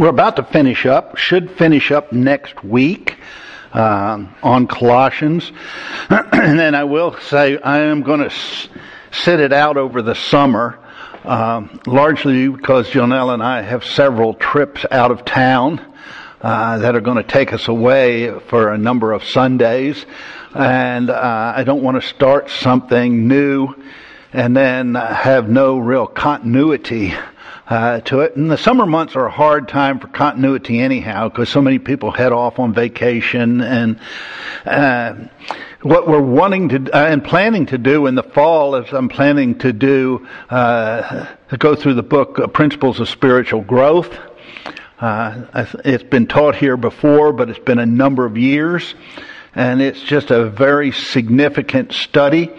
we're about to finish up, should finish up next week uh, on Colossians. and then I will say I am going to s- sit it out over the summer, um, largely because Jonelle and I have several trips out of town. Uh, that are going to take us away for a number of Sundays, and uh, I don't want to start something new and then have no real continuity uh, to it. And the summer months are a hard time for continuity anyhow, because so many people head off on vacation. And uh, what we're wanting to uh, and planning to do in the fall is I'm planning to do uh, go through the book uh, Principles of Spiritual Growth. Uh, it's been taught here before, but it's been a number of years, and it's just a very significant study.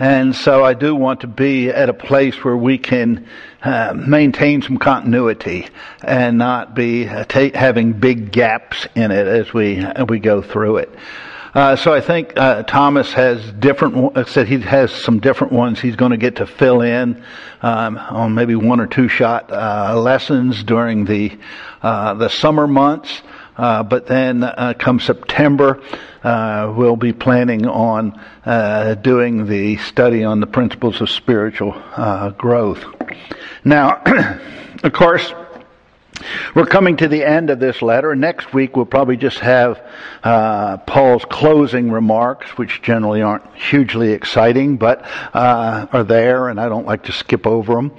And so I do want to be at a place where we can uh, maintain some continuity and not be uh, having big gaps in it as we as we go through it. Uh, so I think uh, Thomas has different. Uh, said he has some different ones he's going to get to fill in um, on maybe one or two shot uh, lessons during the uh, the summer months. Uh, but then come September, we'll be planning on doing the study on the principles of spiritual growth. Now, of course, we're coming to the end of this letter. Next week we'll probably just have uh, Paul's closing remarks, which generally aren't hugely exciting, but uh, are there, and I don't like to skip over them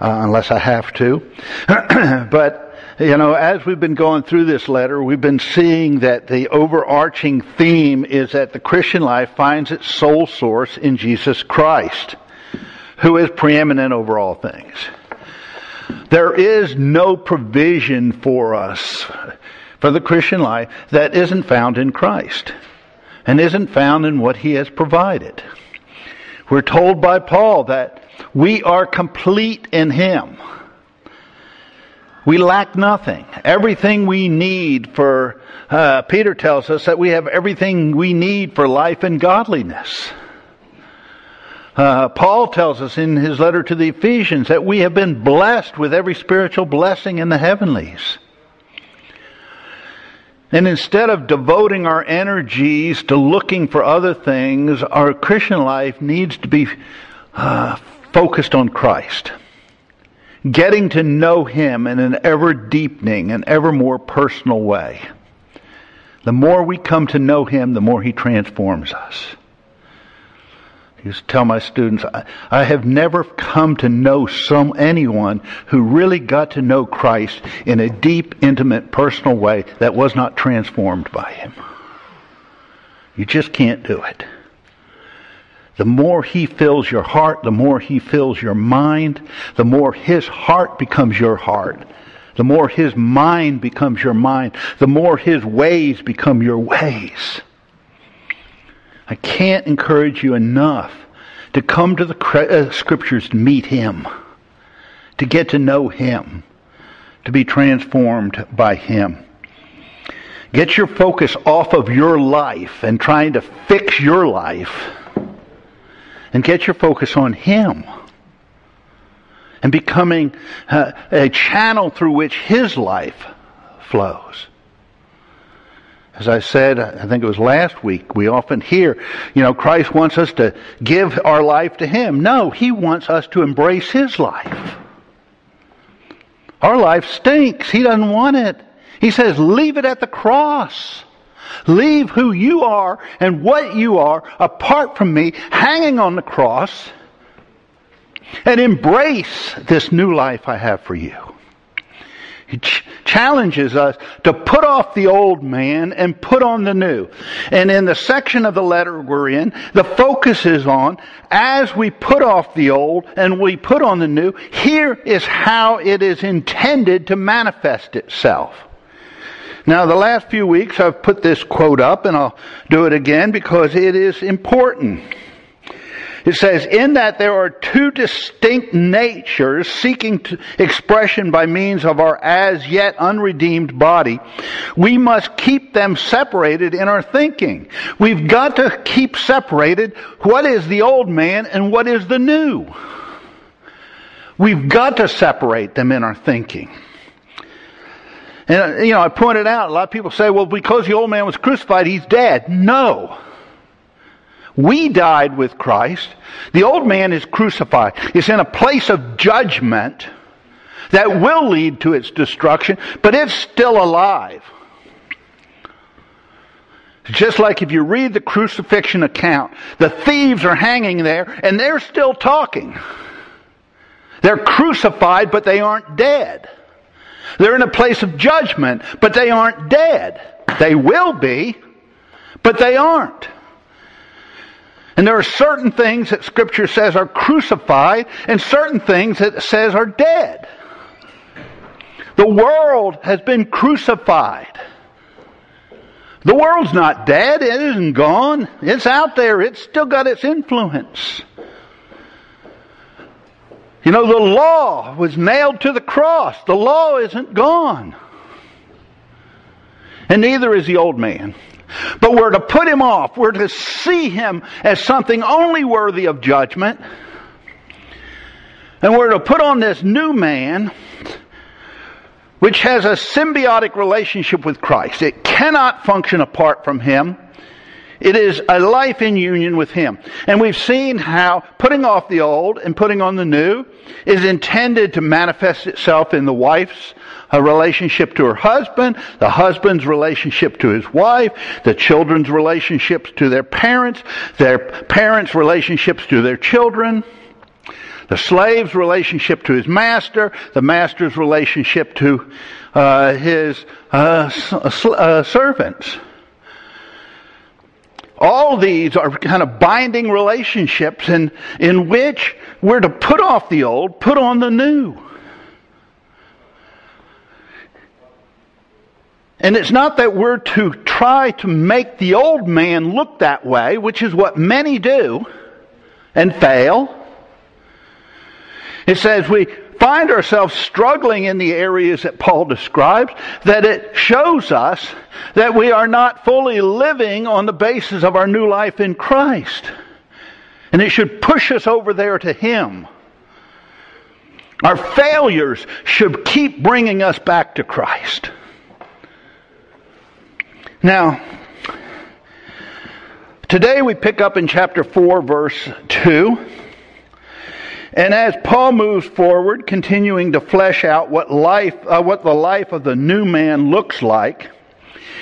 uh, unless I have to. but you know, as we've been going through this letter, we've been seeing that the overarching theme is that the Christian life finds its sole source in Jesus Christ, who is preeminent over all things. There is no provision for us for the Christian life that isn't found in Christ and isn't found in what He has provided. We're told by Paul that we are complete in Him. We lack nothing. Everything we need for, uh, Peter tells us that we have everything we need for life and godliness. Uh, Paul tells us in his letter to the Ephesians that we have been blessed with every spiritual blessing in the heavenlies. And instead of devoting our energies to looking for other things, our Christian life needs to be uh, focused on Christ. Getting to know Him in an ever deepening and ever more personal way. The more we come to know Him, the more He transforms us. I used to tell my students, I, I, have never come to know some anyone who really got to know Christ in a deep, intimate, personal way that was not transformed by him. You just can't do it. The more he fills your heart, the more he fills your mind, the more his heart becomes your heart. The more his mind becomes your mind, the more his ways become your ways. I can't encourage you enough to come to the uh, scriptures to meet Him, to get to know Him, to be transformed by Him. Get your focus off of your life and trying to fix your life and get your focus on Him and becoming uh, a channel through which His life flows. As I said, I think it was last week, we often hear, you know, Christ wants us to give our life to Him. No, He wants us to embrace His life. Our life stinks. He doesn't want it. He says, leave it at the cross. Leave who you are and what you are apart from me, hanging on the cross, and embrace this new life I have for you. He ch- challenges us to put off the old man and put on the new. And in the section of the letter we're in, the focus is on as we put off the old and we put on the new, here is how it is intended to manifest itself. Now, the last few weeks I've put this quote up and I'll do it again because it is important. It says, in that there are two distinct natures seeking expression by means of our as yet unredeemed body, we must keep them separated in our thinking. We've got to keep separated what is the old man and what is the new. We've got to separate them in our thinking. And, uh, you know, I pointed out, a lot of people say, well, because the old man was crucified, he's dead. No. We died with Christ. The old man is crucified. It's in a place of judgment that will lead to its destruction, but it's still alive. Just like if you read the crucifixion account, the thieves are hanging there and they're still talking. They're crucified, but they aren't dead. They're in a place of judgment, but they aren't dead. They will be, but they aren't. And there are certain things that Scripture says are crucified and certain things that it says are dead. The world has been crucified. The world's not dead. It isn't gone. It's out there. It's still got its influence. You know, the law was nailed to the cross. The law isn't gone. And neither is the old man. But we're to put him off. We're to see him as something only worthy of judgment. And we're to put on this new man, which has a symbiotic relationship with Christ. It cannot function apart from him. It is a life in union with Him. And we've seen how putting off the old and putting on the new is intended to manifest itself in the wife's uh, relationship to her husband, the husband's relationship to his wife, the children's relationships to their parents, their parents' relationships to their children, the slave's relationship to his master, the master's relationship to uh, his uh, uh servants. All these are kind of binding relationships in, in which we're to put off the old, put on the new. And it's not that we're to try to make the old man look that way, which is what many do and fail. It says we find ourselves struggling in the areas that Paul describes, that it shows us that we are not fully living on the basis of our new life in Christ. And it should push us over there to Him. Our failures should keep bringing us back to Christ. Now, today we pick up in chapter 4, verse 2. And as Paul moves forward, continuing to flesh out what life, uh, what the life of the new man looks like,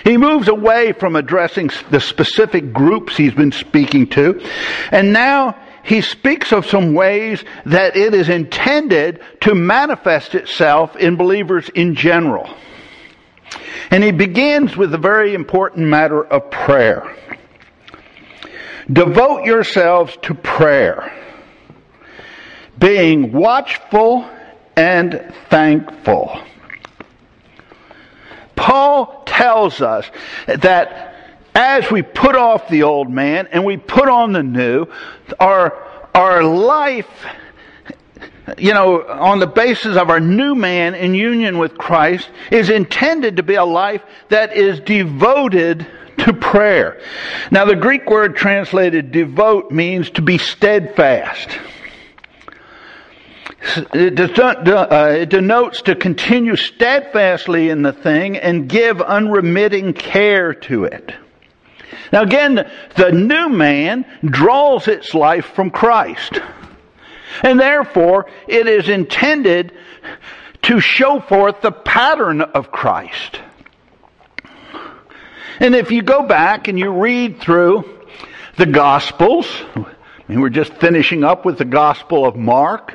he moves away from addressing the specific groups he's been speaking to, and now he speaks of some ways that it is intended to manifest itself in believers in general. And he begins with the very important matter of prayer. Devote yourselves to prayer being watchful and thankful. Paul tells us that as we put off the old man and we put on the new, our, our life, you know, on the basis of our new man in union with Christ is intended to be a life that is devoted to prayer. Now the Greek word translated devote means to be steadfast. Uh, it denotes to continue steadfastly in the thing and give unremitting care to it. Now again, the new man draws its life from Christ. And therefore, it is intended to show forth the pattern of Christ. And if you go back and you read through the Gospels, I mean, we're just finishing up with the Gospel of Mark,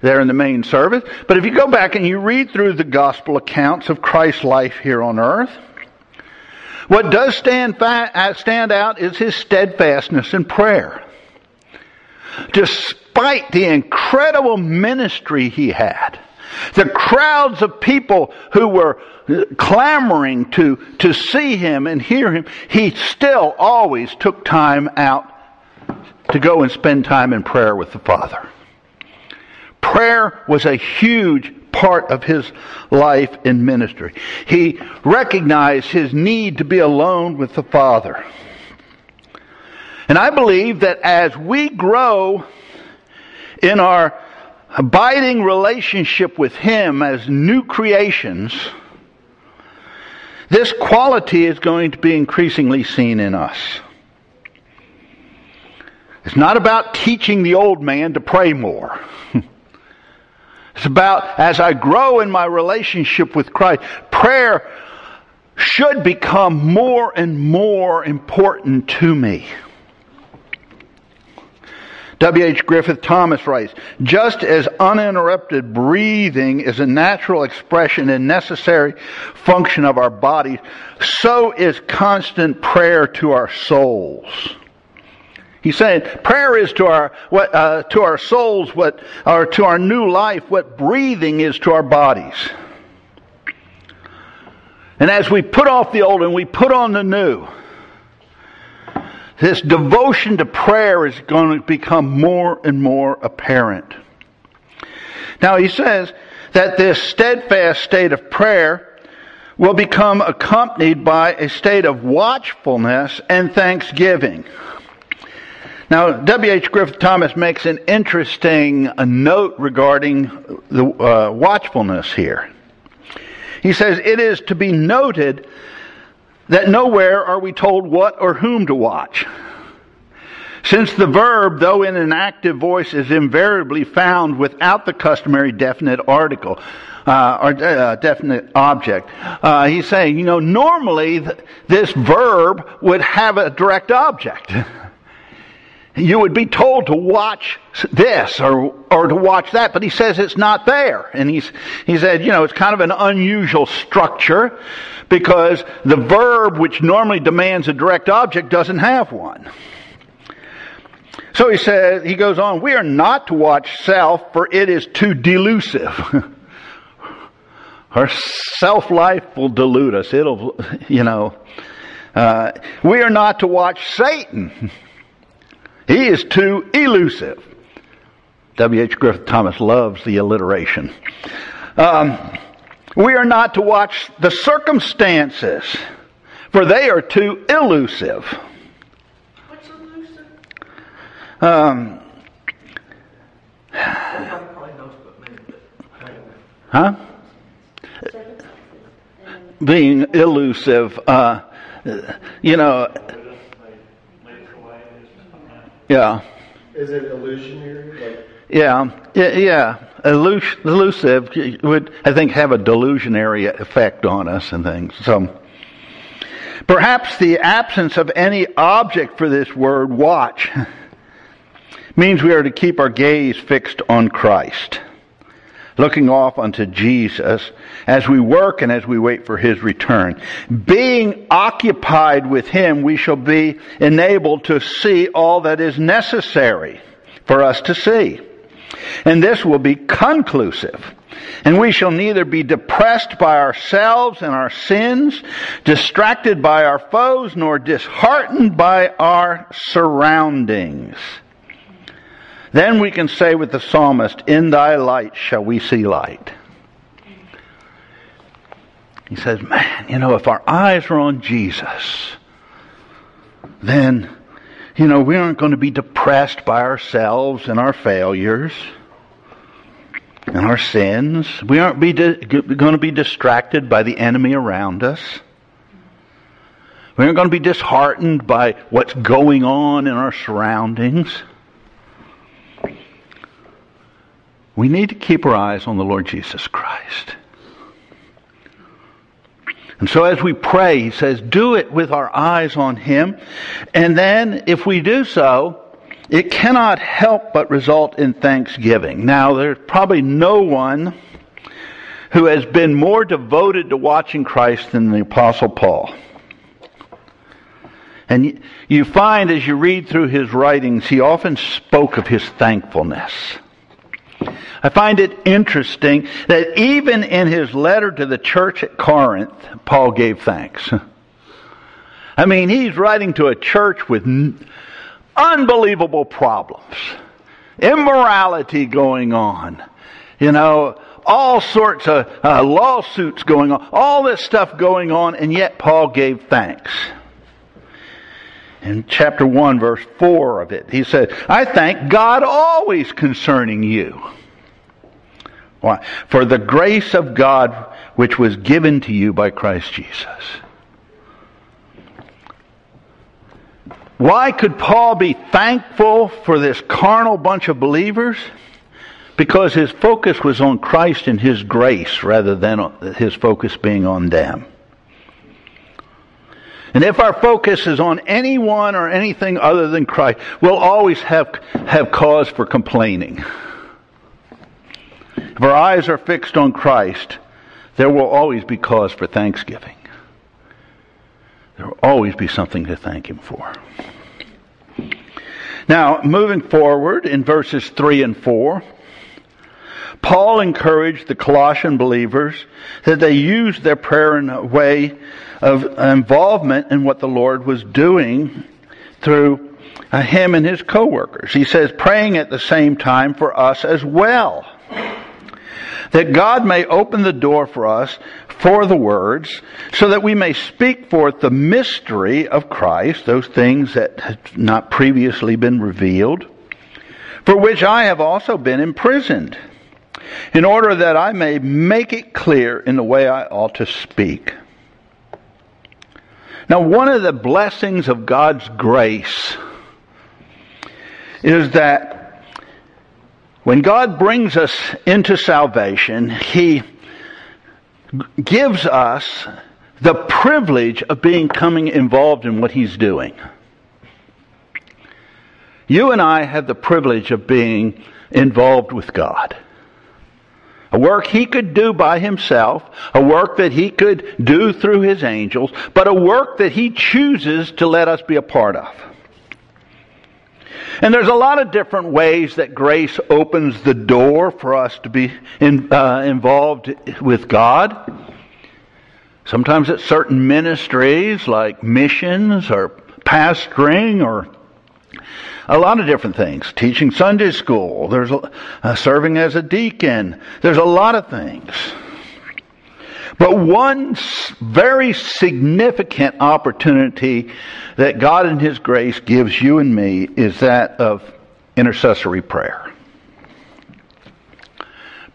there in the main service. But if you go back and you read through the gospel accounts of Christ's life here on earth, what does stand, fa- uh, stand out is his steadfastness in prayer. Despite the incredible ministry he had, the crowds of people who were clamoring to, to see him and hear him, he still always took time out to go and spend time in prayer with the Father. Prayer was a huge part of his life in ministry. He recognized his need to be alone with the Father. And I believe that as we grow in our abiding relationship with Him as new creations, this quality is going to be increasingly seen in us. It's not about teaching the old man to pray more. it's about as I grow in my relationship with Christ, prayer should become more and more important to me. W.H. Griffith Thomas writes, just as uninterrupted breathing is a natural expression and necessary function of our bodies, so is constant prayer to our souls. He's saying prayer is to our what, uh, to our souls what or to our new life what breathing is to our bodies. And as we put off the old and we put on the new, this devotion to prayer is going to become more and more apparent. Now he says that this steadfast state of prayer will become accompanied by a state of watchfulness and thanksgiving. Now, W.H. Griffith Thomas makes an interesting uh, note regarding the uh, watchfulness here. He says, It is to be noted that nowhere are we told what or whom to watch. Since the verb, though in an active voice, is invariably found without the customary definite article, uh, or uh, definite object. Uh, he's saying, you know, normally th- this verb would have a direct object. you would be told to watch this or, or to watch that, but he says it's not there. And he's, he said, you know, it's kind of an unusual structure because the verb which normally demands a direct object doesn't have one. So he says, he goes on, we are not to watch self for it is too delusive. Our self life will delude us. It'll, you know, uh, we are not to watch Satan he is too elusive. W.H. Griffith Thomas loves the alliteration. Um, we are not to watch the circumstances, for they are too elusive. What's elusive? Um, huh? Being elusive, uh, you know, yeah. Is it illusionary? Like Yeah, yeah, yeah. Elus- elusive would, I think, have a delusionary effect on us and things. So, perhaps the absence of any object for this word, watch, means we are to keep our gaze fixed on Christ, looking off unto Jesus as we work and as we wait for His return. Being occupied with Him, we shall be enabled to see all that is necessary for us to see. And this will be conclusive. And we shall neither be depressed by ourselves and our sins, distracted by our foes, nor disheartened by our surroundings. Then we can say with the psalmist, In thy light shall we see light. He says, Man, you know, if our eyes are on Jesus, then, you know, we aren't going to be depressed by ourselves and our failures and our sins. We aren't di- going to be distracted by the enemy around us. We aren't going to be disheartened by what's going on in our surroundings. We need to keep our eyes on the Lord Jesus Christ. And so as we pray, he says, do it with our eyes on him. And then if we do so, it cannot help but result in thanksgiving. Now, there's probably no one who has been more devoted to watching Christ than the Apostle Paul. And you find as you read through his writings, he often spoke of his thankfulness. I find it interesting that even in his letter to the church at Corinth, Paul gave thanks. I mean, he's writing to a church with unbelievable problems, immorality going on, you know, all sorts of uh, lawsuits going on, all this stuff going on, and yet Paul gave thanks. In chapter 1, verse 4 of it, he said, I thank God always concerning you. Why? For the grace of God which was given to you by Christ Jesus. Why could Paul be thankful for this carnal bunch of believers? Because his focus was on Christ and his grace rather than his focus being on them. And if our focus is on anyone or anything other than Christ, we'll always have, have cause for complaining. If our eyes are fixed on Christ, there will always be cause for thanksgiving. There will always be something to thank Him for. Now, moving forward in verses 3 and 4, Paul encouraged the Colossian believers that they use their prayer in a way of involvement in what the Lord was doing through uh, him and his co-workers. He says, praying at the same time for us as well. That God may open the door for us for the words, so that we may speak forth the mystery of Christ, those things that had not previously been revealed, for which I have also been imprisoned, in order that I may make it clear in the way I ought to speak. Now, one of the blessings of God's grace is that when God brings us into salvation, He gives us the privilege of becoming involved in what He's doing. You and I have the privilege of being involved with God. A work he could do by himself, a work that he could do through his angels, but a work that he chooses to let us be a part of. And there's a lot of different ways that grace opens the door for us to be in, uh, involved with God. Sometimes it's certain ministries like missions or pastoring or a lot of different things. Teaching Sunday school. There's uh, serving as a deacon. There's a lot of things. But one very significant opportunity that God in His grace gives you and me is that of intercessory prayer.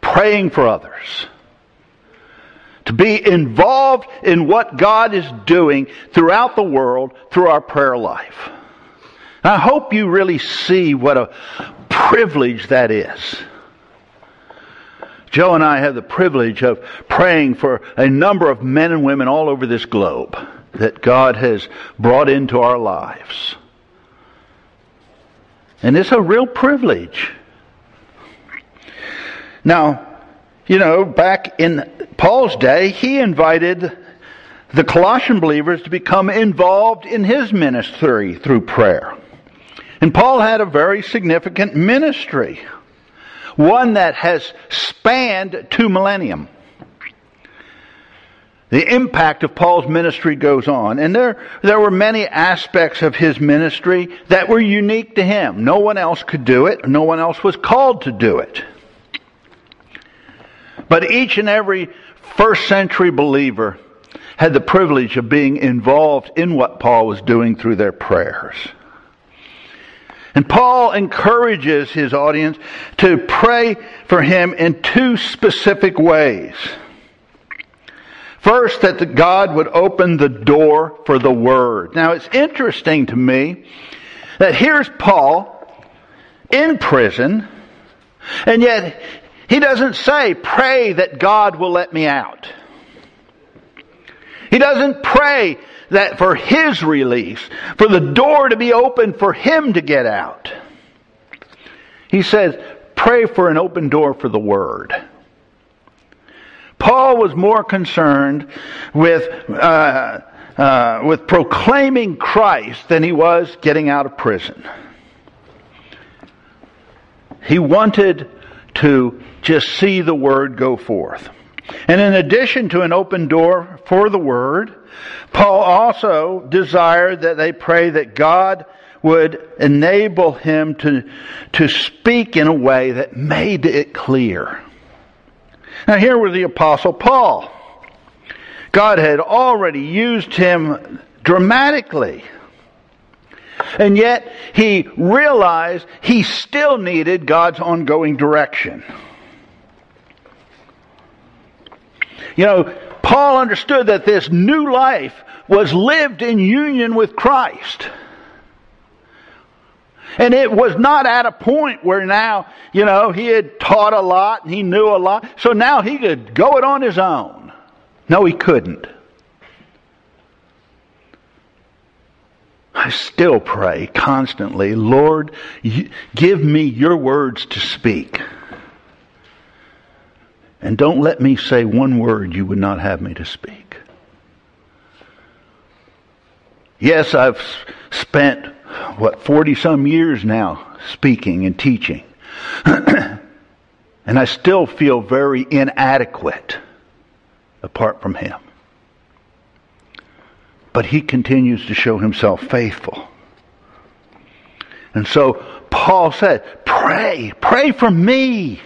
Praying for others. To be involved in what God is doing throughout the world through our prayer life. I hope you really see what a privilege that is. Joe and I have the privilege of praying for a number of men and women all over this globe that God has brought into our lives. And it's a real privilege. Now, you know, back in Paul's day, he invited the Colossian believers to become involved in his ministry through prayer. And Paul had a very significant ministry one that has spanned two millennium. The impact of Paul's ministry goes on. And there, there were many aspects of his ministry that were unique to him. No one else could do it. No one else was called to do it. But each and every first century believer had the privilege of being involved in what Paul was doing through their prayers. And Paul encourages his audience to pray for him in two specific ways. First, that God would open the door for the Word. Now, it's interesting to me that here's Paul in prison, and yet he doesn't say, pray that God will let me out. He doesn't pray that for his release, for the door to be open for him to get out. He says, pray for an open door for the word. Paul was more concerned with uh, uh, with proclaiming Christ than he was getting out of prison. He wanted to just see the word go forth. And in addition to an open door for the word, Paul also desired that they pray that God would enable him to, to speak in a way that made it clear. Now here was the apostle Paul. God had already used him dramatically. And yet he realized he still needed God's ongoing direction. You know, Paul understood that this new life was lived in union with Christ. And it was not at a point where now, you know, he had taught a lot and he knew a lot, so now he could go it on his own. No, he couldn't. I still pray constantly, Lord, give me your words to speak. And don't let me say one word you would not have me to speak. Yes, I've spent, what, 40 some years now speaking and teaching. and I still feel very inadequate apart from Him. But He continues to show Himself faithful. And so Paul said, pray, pray for me.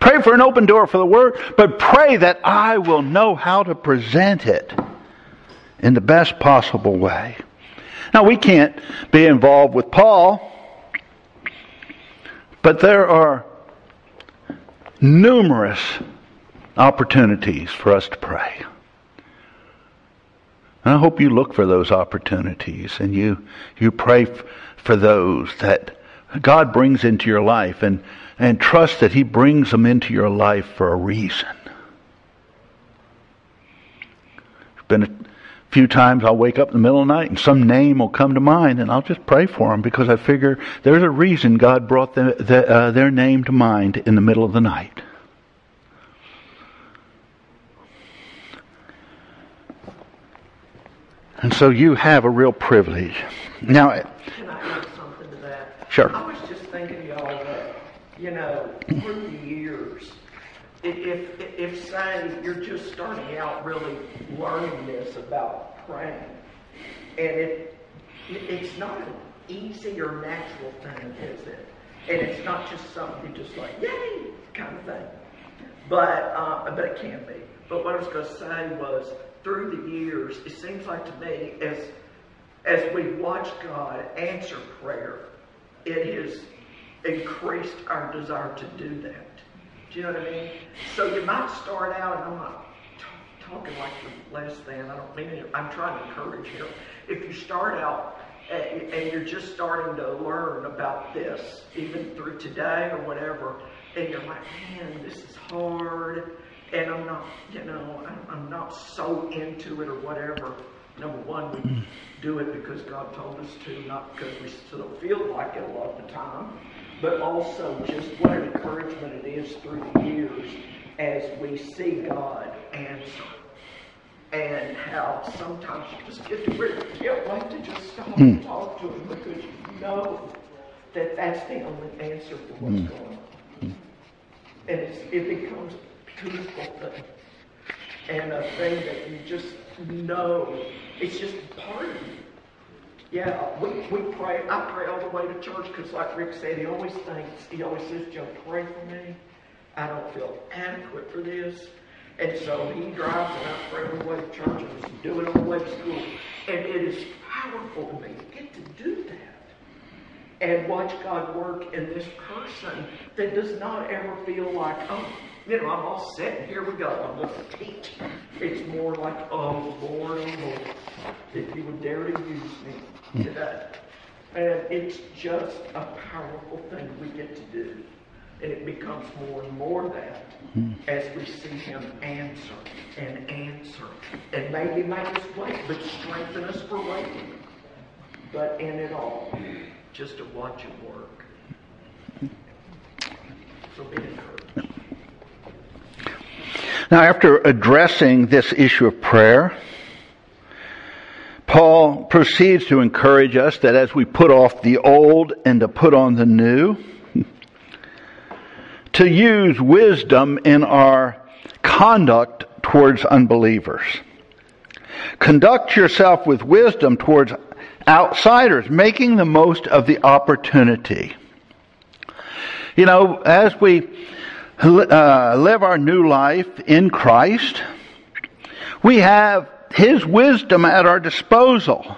Pray for an open door for the Word, but pray that I will know how to present it in the best possible way. Now, we can't be involved with Paul, but there are numerous opportunities for us to pray. And I hope you look for those opportunities and you, you pray f- for those that God brings into your life and, and trust that He brings them into your life for a reason. It's been a few times I'll wake up in the middle of the night and some name will come to mind and I'll just pray for them because I figure there's a reason God brought the, the, uh, their name to mind in the middle of the night. And so you have a real privilege. Now, Can I add something to that? Sure. I was just thinking, y'all, that, you know, through the years, if, if, say you're just starting out really learning this about praying, and it, it's not an easy or natural thing, is it? And it's not just something just like, yay, kind of thing. But, uh, but it can be. But what I was going to say was, through the years, it seems like to me, as as we watch God answer prayer, it has increased our desire to do that. Do you know what I mean? So you might start out, and I'm not talking like the less than. I don't mean it. I'm trying to encourage you. If you start out and and you're just starting to learn about this, even through today or whatever, and you're like, man, this is hard, and I'm not, you know, I'm, I'm not so into it or whatever. Number one, we mm. do it because God told us to, not because we still feel like it a lot of the time, but also just what an encouragement it is through the years as we see God answer. And how sometimes you just get to where you can't wait to just stop and hmm. talk to Him because you know that that's the only answer for what's hmm. going on. And it's, it becomes a beautiful thing and a thing that you just know it's just part of you. Yeah, we, we pray. I pray all the way to church because, like Rick said, he always thinks, he always says, Joe, pray for me. I don't feel adequate for this. And so he drives and I pray on the way to church and do it on the way to school. And it is powerful to me to get to do that and watch God work in this person that does not ever feel like, oh, you know, I'm all set and here we go. I'm going to teach. It's more like, oh, Lord, oh, Lord, if you would dare to use me Hmm. today. And it's just a powerful thing we get to do. And it becomes more and more that hmm. as we see him answer and answer. And maybe make us wait, but strengthen us for waiting. But in it all, just to watch him work. So be encouraged. Now, after addressing this issue of prayer, Paul proceeds to encourage us that as we put off the old and to put on the new, to use wisdom in our conduct towards unbelievers. Conduct yourself with wisdom towards outsiders, making the most of the opportunity. You know, as we uh, live our new life in Christ, we have His wisdom at our disposal.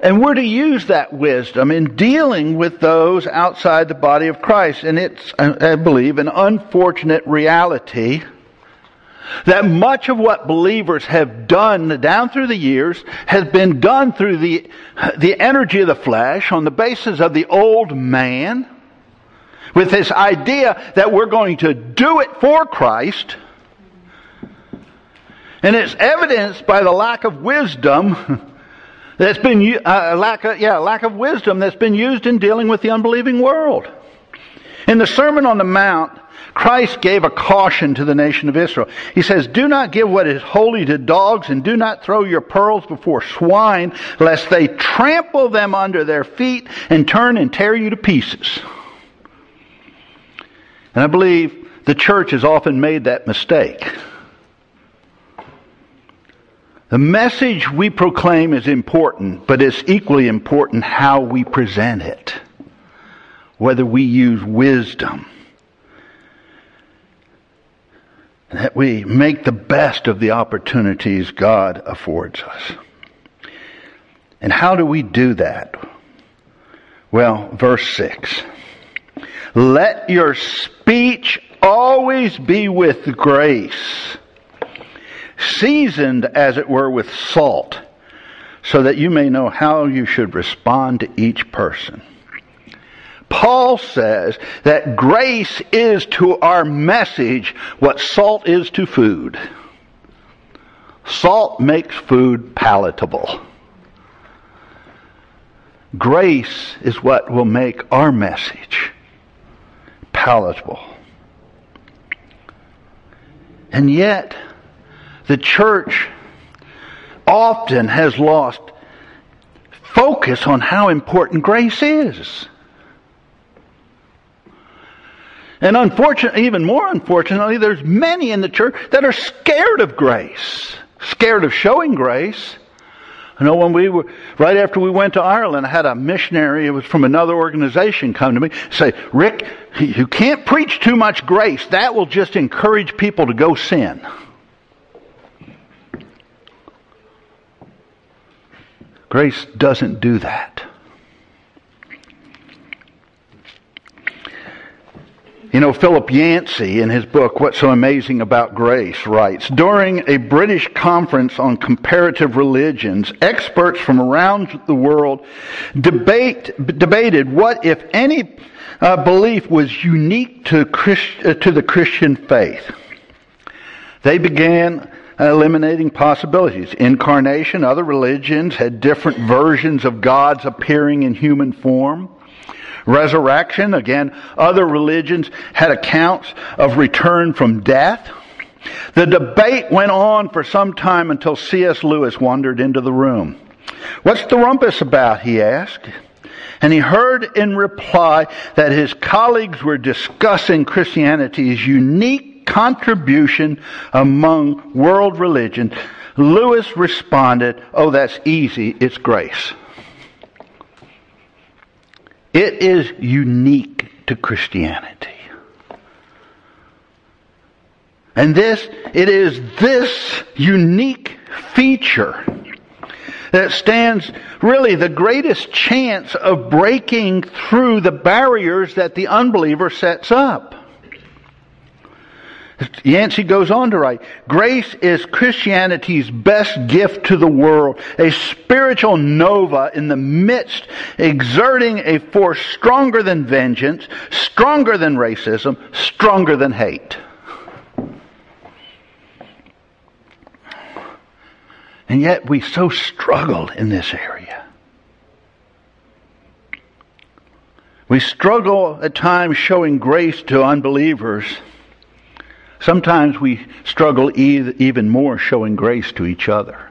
And we're to use that wisdom in dealing with those outside the body of Christ. And it's, I believe, an unfortunate reality that much of what believers have done down through the years has been done through the, the energy of the flesh on the basis of the old man with this idea that we're going to do it for Christ. And it's evidenced by the lack of wisdom that's been, uh, lack of, yeah, lack of wisdom that's been used in dealing with the unbelieving world. In the Sermon on the Mount, Christ gave a caution to the nation of Israel. He says, Do not give what is holy to dogs, and do not throw your pearls before swine, lest they trample them under their feet and turn and tear you to pieces. And I believe the church has often made that mistake. The message we proclaim is important, but it's equally important how we present it. Whether we use wisdom that we make the best of the opportunities God affords us. And how do we do that? Well, verse 6. Let your speech always be with grace, seasoned as it were with salt, so that you may know how you should respond to each person. Paul says that grace is to our message what salt is to food. Salt makes food palatable. Grace is what will make our message palatable. And yet, the church often has lost focus on how important grace is. And unfortunately, even more unfortunately, there's many in the church that are scared of grace, scared of showing grace. I know when we were, right after we went to Ireland, I had a missionary, it was from another organization, come to me, say, Rick, you can't preach too much grace. That will just encourage people to go sin. Grace doesn't do that. You know, Philip Yancey, in his book, What's So Amazing About Grace, writes During a British conference on comparative religions, experts from around the world debate, debated what, if any, uh, belief was unique to, Christ, uh, to the Christian faith. They began eliminating possibilities. Incarnation, other religions had different versions of God's appearing in human form resurrection. Again, other religions had accounts of return from death. The debate went on for some time until C.S. Lewis wandered into the room. What's the rumpus about? he asked. And he heard in reply that his colleagues were discussing Christianity's unique contribution among world religions. Lewis responded, Oh, that's easy. It's grace. It is unique to Christianity. And this, it is this unique feature that stands really the greatest chance of breaking through the barriers that the unbeliever sets up. Yancey goes on to write, grace is Christianity's best gift to the world, a spiritual nova in the midst, exerting a force stronger than vengeance, stronger than racism, stronger than hate. And yet we so struggle in this area. We struggle at times showing grace to unbelievers Sometimes we struggle even more showing grace to each other.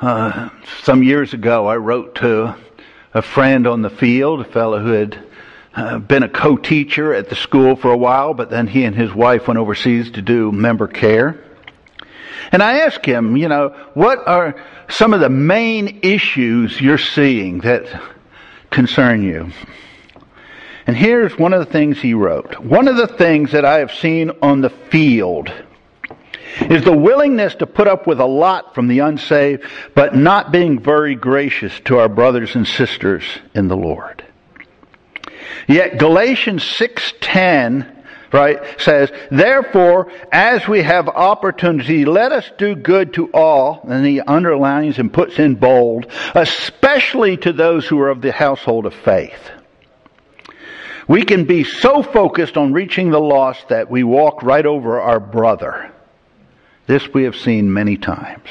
Uh, some years ago, I wrote to a friend on the field, a fellow who had uh, been a co-teacher at the school for a while, but then he and his wife went overseas to do member care. And I asked him, you know, what are some of the main issues you're seeing that concern you? And here's one of the things he wrote. One of the things that I have seen on the field is the willingness to put up with a lot from the unsaved, but not being very gracious to our brothers and sisters in the Lord. Yet Galatians 6:10 right, says, Therefore, as we have opportunity, let us do good to all, and he underlines and puts in bold, especially to those who are of the household of faith. We can be so focused on reaching the lost that we walk right over our brother. This we have seen many times.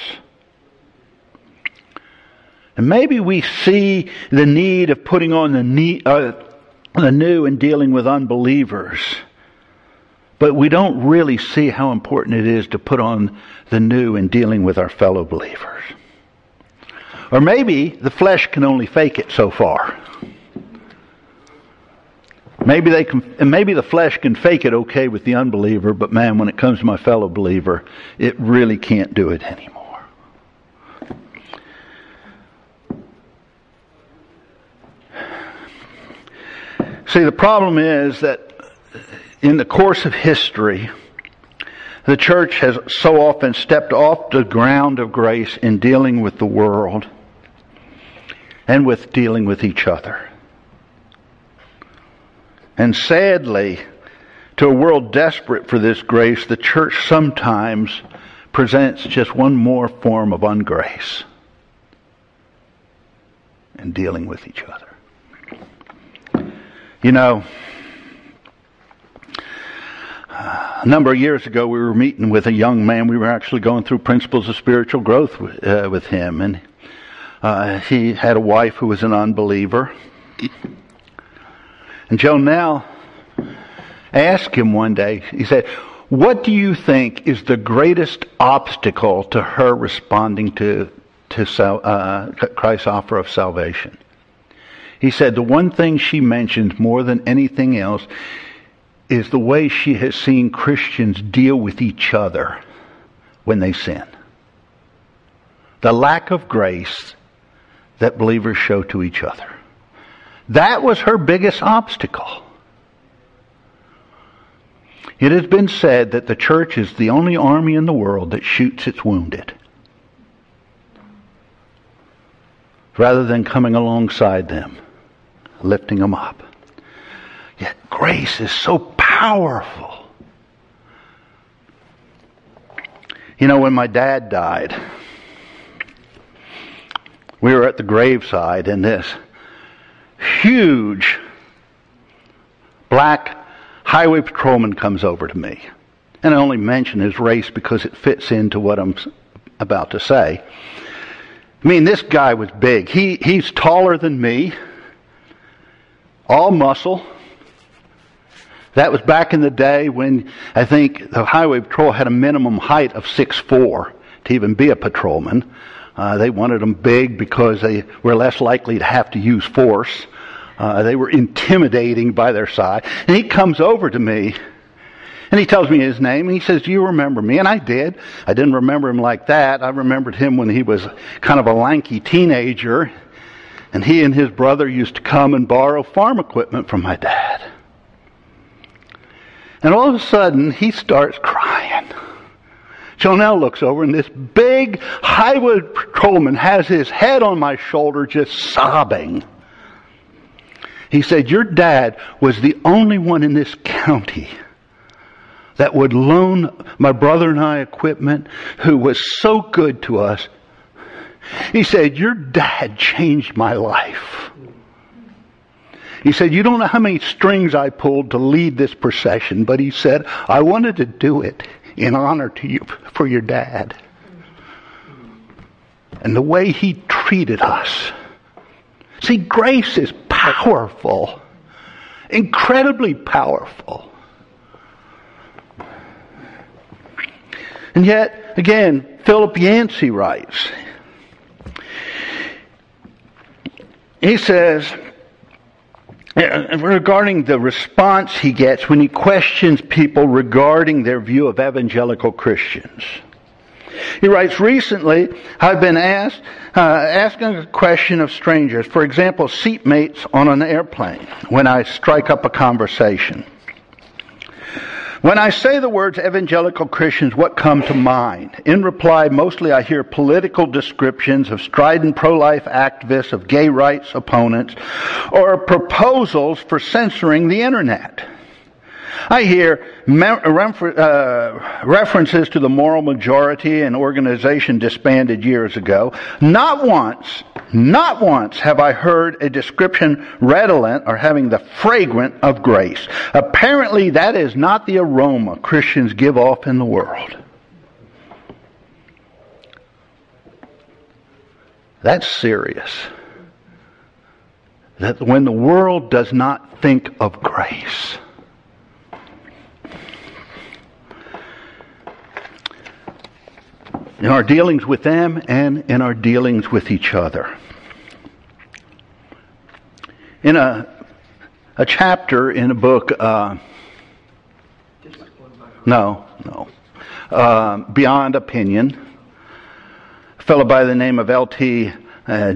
And maybe we see the need of putting on the, need, uh, the new and dealing with unbelievers. But we don't really see how important it is to put on the new in dealing with our fellow believers. Or maybe the flesh can only fake it so far. Maybe they can, and maybe the flesh can fake it okay with the unbeliever, but man, when it comes to my fellow believer, it really can't do it anymore. See, the problem is that in the course of history, the church has so often stepped off the ground of grace in dealing with the world and with dealing with each other. And sadly, to a world desperate for this grace, the church sometimes presents just one more form of ungrace in dealing with each other. You know, a number of years ago, we were meeting with a young man. We were actually going through principles of spiritual growth with, uh, with him, and uh, he had a wife who was an unbeliever. And Jonelle asked him one day. He said, "What do you think is the greatest obstacle to her responding to to uh, Christ's offer of salvation?" He said the one thing she mentions more than anything else is the way she has seen Christians deal with each other when they sin. The lack of grace that believers show to each other. That was her biggest obstacle. It has been said that the church is the only army in the world that shoots its wounded. Rather than coming alongside them lifting them up. Yet grace is so powerful. You know, when my dad died, we were at the graveside and this huge black highway patrolman comes over to me. And I only mention his race because it fits into what I'm about to say. I mean, this guy was big. He, he's taller than me all muscle. That was back in the day when I think the highway patrol had a minimum height of six four to even be a patrolman. Uh, they wanted them big because they were less likely to have to use force. Uh, they were intimidating by their size. And he comes over to me and he tells me his name and he says, Do you remember me? And I did. I didn't remember him like that. I remembered him when he was kind of a lanky teenager and he and his brother used to come and borrow farm equipment from my dad. And all of a sudden, he starts crying. Jonelle looks over, and this big highway patrolman has his head on my shoulder just sobbing. He said, Your dad was the only one in this county that would loan my brother and I equipment, who was so good to us, he said, Your dad changed my life. He said, You don't know how many strings I pulled to lead this procession, but he said, I wanted to do it in honor to you for your dad. And the way he treated us. See, grace is powerful, incredibly powerful. And yet, again, Philip Yancey writes, he says, uh, regarding the response he gets when he questions people regarding their view of evangelical Christians. He writes, recently I've been asked, uh, asking a question of strangers, for example, seatmates on an airplane, when I strike up a conversation. When I say the words evangelical Christians, what come to mind? In reply, mostly I hear political descriptions of strident pro-life activists, of gay rights opponents, or proposals for censoring the internet. I hear uh, references to the moral majority and organization disbanded years ago. Not once, not once have I heard a description redolent or having the fragrant of grace. Apparently that is not the aroma Christians give off in the world. That's serious. That when the world does not think of grace, in our dealings with them and in our dealings with each other. In a, a chapter in a book, uh, no, no, uh, Beyond Opinion, a fellow by the name of L.T. Uh,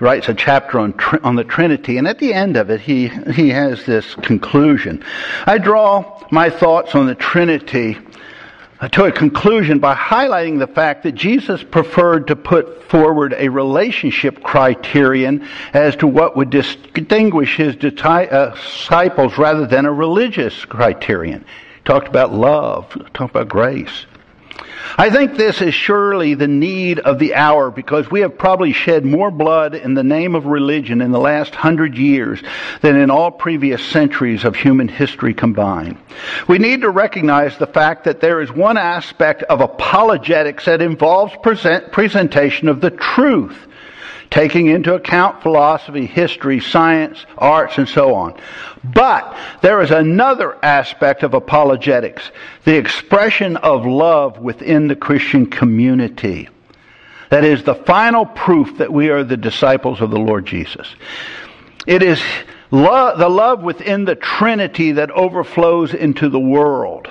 writes a chapter on, on the Trinity, and at the end of it, he, he has this conclusion. I draw my thoughts on the Trinity to a conclusion by highlighting the fact that Jesus preferred to put forward a relationship criterion as to what would distinguish his uh, disciples rather than a religious criterion. He talked about love, talked about grace. I think this is surely the need of the hour because we have probably shed more blood in the name of religion in the last hundred years than in all previous centuries of human history combined. We need to recognize the fact that there is one aspect of apologetics that involves present, presentation of the truth taking into account philosophy, history, science, arts, and so on. But there is another aspect of apologetics, the expression of love within the Christian community. That is the final proof that we are the disciples of the Lord Jesus. It is love, the love within the Trinity that overflows into the world.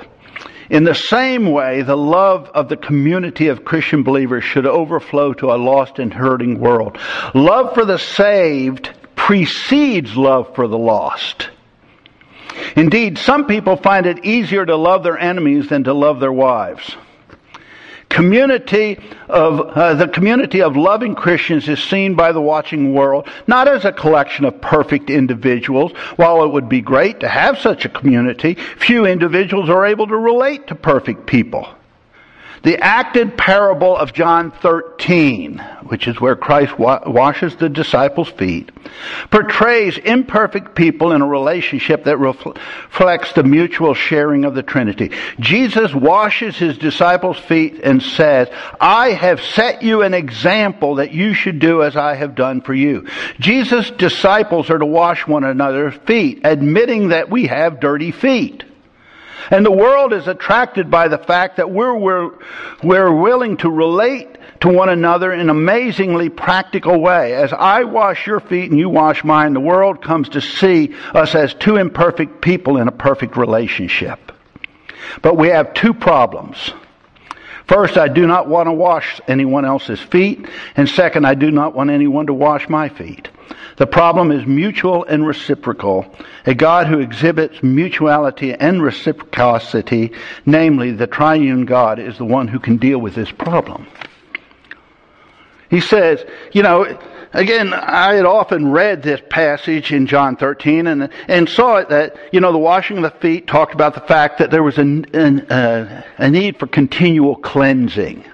In the same way, the love of the community of Christian believers should overflow to a lost and hurting world. Love for the saved precedes love for the lost. Indeed, some people find it easier to love their enemies than to love their wives community of uh, the community of loving Christians is seen by the watching world not as a collection of perfect individuals. While it would be great to have such a community, few individuals are able to relate to perfect people. The acted parable of John 13, which is where Christ wa- washes the disciples' feet, portrays imperfect people in a relationship that reflects the mutual sharing of the Trinity. Jesus washes his disciples' feet and says, I have set you an example that you should do as I have done for you. Jesus' disciples are to wash one another's feet, admitting that we have dirty feet. And the world is attracted by the fact that we're, we're, we're willing to relate to one another in an amazingly practical way. As I wash your feet and you wash mine, the world comes to see us as two imperfect people in a perfect relationship. But we have two problems. First, I do not want to wash anyone else's feet. And second, I do not want anyone to wash my feet. The problem is mutual and reciprocal. A God who exhibits mutuality and reciprocity, namely the triune God, is the one who can deal with this problem. He says, you know, again, I had often read this passage in John 13 and, and saw it that, you know, the washing of the feet talked about the fact that there was a, uh, a need for continual cleansing.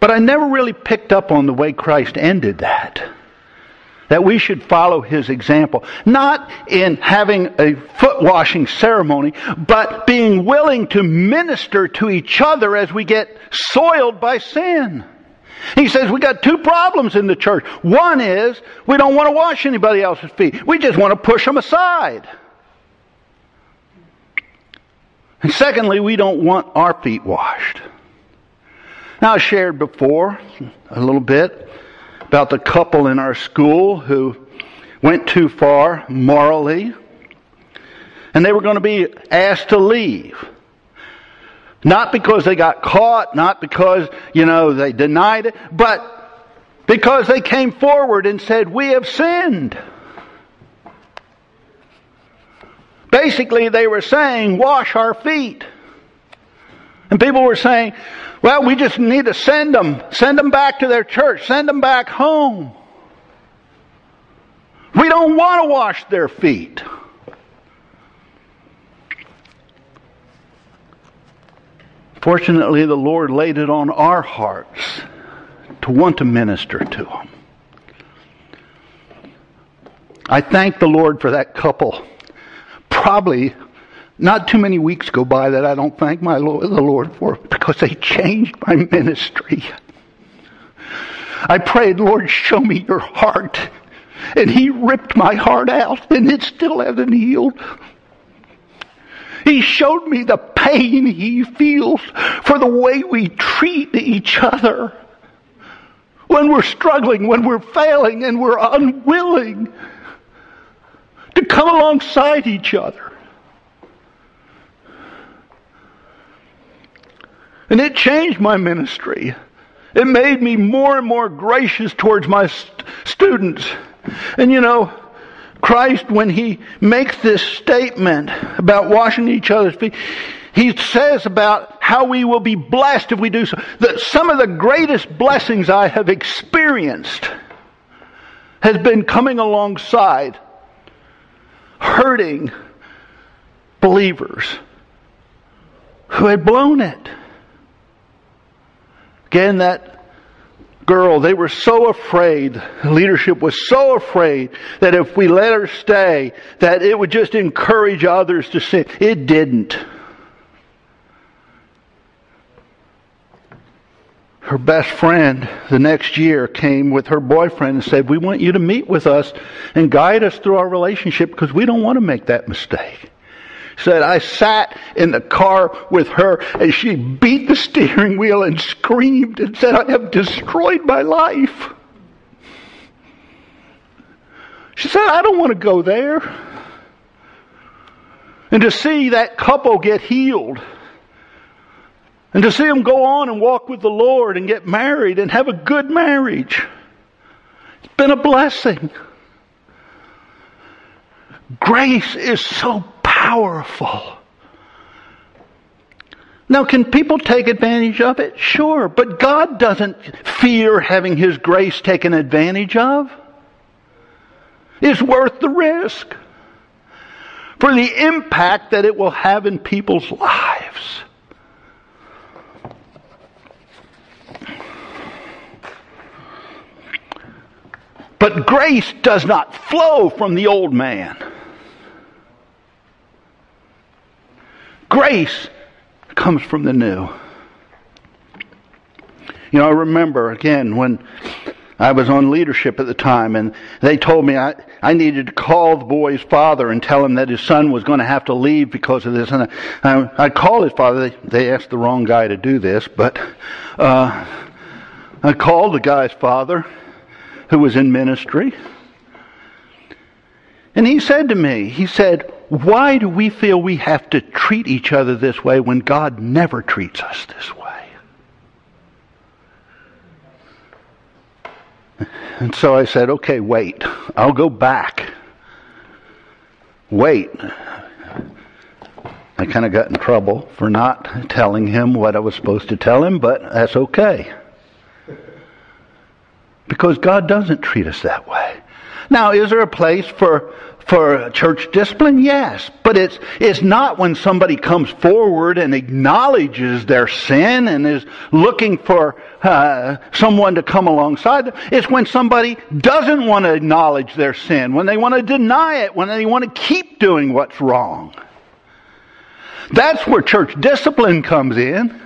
But I never really picked up on the way Christ ended that that we should follow his example. Not in having a foot washing ceremony, but being willing to minister to each other as we get soiled by sin. He says we got two problems in the church. One is we don't want to wash anybody else's feet. We just want to push them aside. And secondly, we don't want our feet washed. Now, I shared before a little bit about the couple in our school who went too far morally, and they were going to be asked to leave. Not because they got caught, not because, you know, they denied it, but because they came forward and said, We have sinned. Basically, they were saying, Wash our feet. And people were saying, well, we just need to send them, send them back to their church, send them back home. We don't want to wash their feet. Fortunately, the Lord laid it on our hearts to want to minister to them. I thank the Lord for that couple. Probably not too many weeks go by that I don't thank my Lord, the Lord for because they changed my ministry. I prayed, Lord, show me your heart. And he ripped my heart out and it still hasn't healed. He showed me the pain he feels for the way we treat each other. When we're struggling, when we're failing, and we're unwilling to come alongside each other. And it changed my ministry. It made me more and more gracious towards my st- students. And you know, Christ, when he makes this statement about washing each other's feet, he says about how we will be blessed if we do so. That some of the greatest blessings I have experienced has been coming alongside hurting believers who had blown it. Again, that girl, they were so afraid, leadership was so afraid that if we let her stay, that it would just encourage others to sin. It didn't. Her best friend the next year came with her boyfriend and said, We want you to meet with us and guide us through our relationship because we don't want to make that mistake said I sat in the car with her and she beat the steering wheel and screamed and said, I have destroyed my life. She said, I don't want to go there. And to see that couple get healed. And to see them go on and walk with the Lord and get married and have a good marriage. It's been a blessing. Grace is so powerful. Now, can people take advantage of it? Sure, but God doesn't fear having His grace taken advantage of. It's worth the risk for the impact that it will have in people's lives. But grace does not flow from the old man. Grace comes from the new. You know, I remember again when I was on leadership at the time, and they told me I, I needed to call the boy's father and tell him that his son was going to have to leave because of this. And I, I called his father. They, they asked the wrong guy to do this, but uh, I called the guy's father, who was in ministry, and he said to me, he said, why do we feel we have to treat each other this way when God never treats us this way? And so I said, okay, wait. I'll go back. Wait. I kind of got in trouble for not telling him what I was supposed to tell him, but that's okay. Because God doesn't treat us that way. Now, is there a place for for church discipline? Yes. But it's, it's not when somebody comes forward and acknowledges their sin and is looking for uh, someone to come alongside. It's when somebody doesn't want to acknowledge their sin, when they want to deny it, when they want to keep doing what's wrong. That's where church discipline comes in.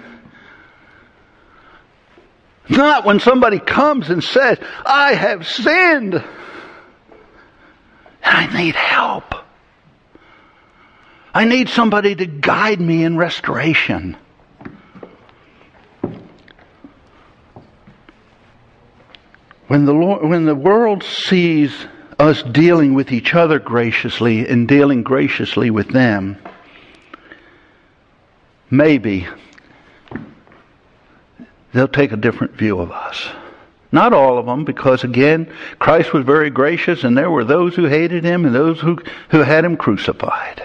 Not when somebody comes and says, I have sinned. I need help. I need somebody to guide me in restoration. When the, Lord, when the world sees us dealing with each other graciously and dealing graciously with them, maybe they'll take a different view of us. Not all of them, because again, Christ was very gracious and there were those who hated him and those who, who had him crucified.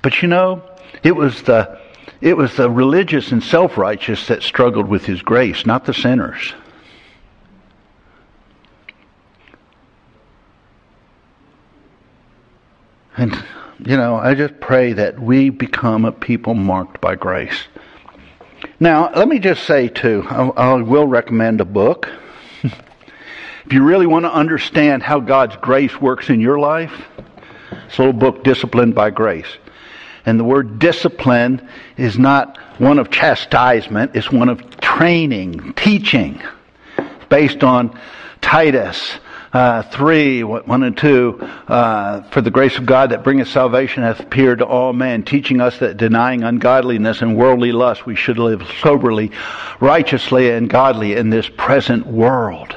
But you know, it was the, it was the religious and self-righteous that struggled with his grace, not the sinners. And you know, I just pray that we become a people marked by grace. Now, let me just say too, I, I will recommend a book. if you really want to understand how God's grace works in your life, it's a little book, Disciplined by Grace. And the word discipline is not one of chastisement, it's one of training, teaching, based on Titus uh, 3, 1 and 2, uh, for the grace of God that bringeth salvation hath appeared to all men, teaching us that denying ungodliness and worldly lust, we should live soberly, righteously, and godly in this present world.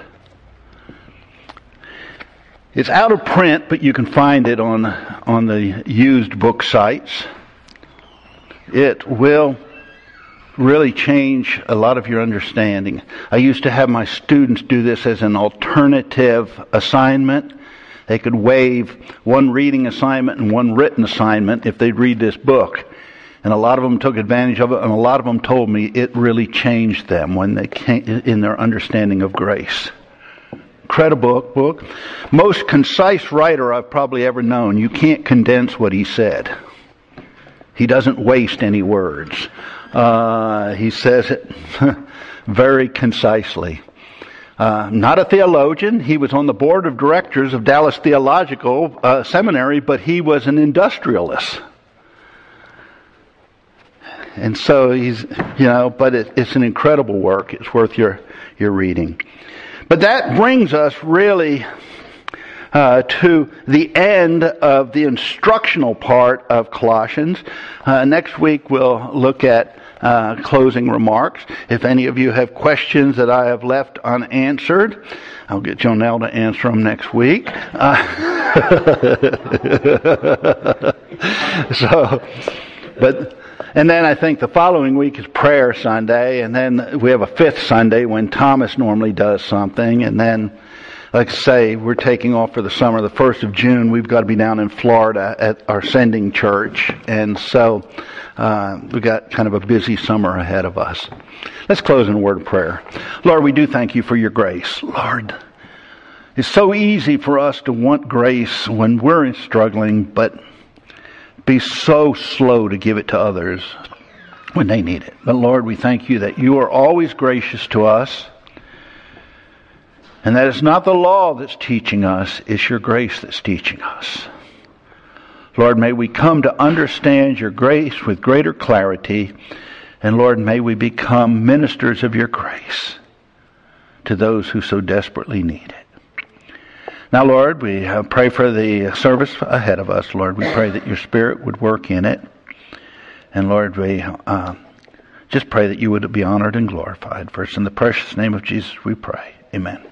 It's out of print, but you can find it on, on the used book sites. It will really change a lot of your understanding. I used to have my students do this as an alternative assignment. They could waive one reading assignment and one written assignment if they'd read this book. And a lot of them took advantage of it, and a lot of them told me it really changed them when they came in their understanding of grace. Incredible book. Most concise writer I've probably ever known. You can't condense what he said. He doesn't waste any words. Uh, he says it very concisely. Uh, not a theologian. He was on the board of directors of Dallas Theological uh, Seminary, but he was an industrialist. And so he's, you know, but it, it's an incredible work. It's worth your, your reading. But that brings us really uh, to the end of the instructional part of Colossians. Uh, next week we'll look at uh, closing remarks. If any of you have questions that I have left unanswered, I'll get Jonelle to answer them next week. Uh, so, but and then I think the following week is prayer Sunday, and then we have a fifth Sunday when Thomas normally does something, and then like I say, we're taking off for the summer. The first of June, we've got to be down in Florida at our sending church, and so uh, we've got kind of a busy summer ahead of us. Let's close in a word of prayer. Lord, we do thank you for your grace. Lord, it's so easy for us to want grace when we're struggling, but be so slow to give it to others when they need it. But Lord, we thank you that you are always gracious to us. And that it's not the law that's teaching us, it's your grace that's teaching us. Lord, may we come to understand your grace with greater clarity. And Lord, may we become ministers of your grace to those who so desperately need it. Now, Lord, we uh, pray for the service ahead of us. Lord, we pray that your Spirit would work in it. And Lord, we uh, just pray that you would be honored and glorified. First, in the precious name of Jesus, we pray. Amen.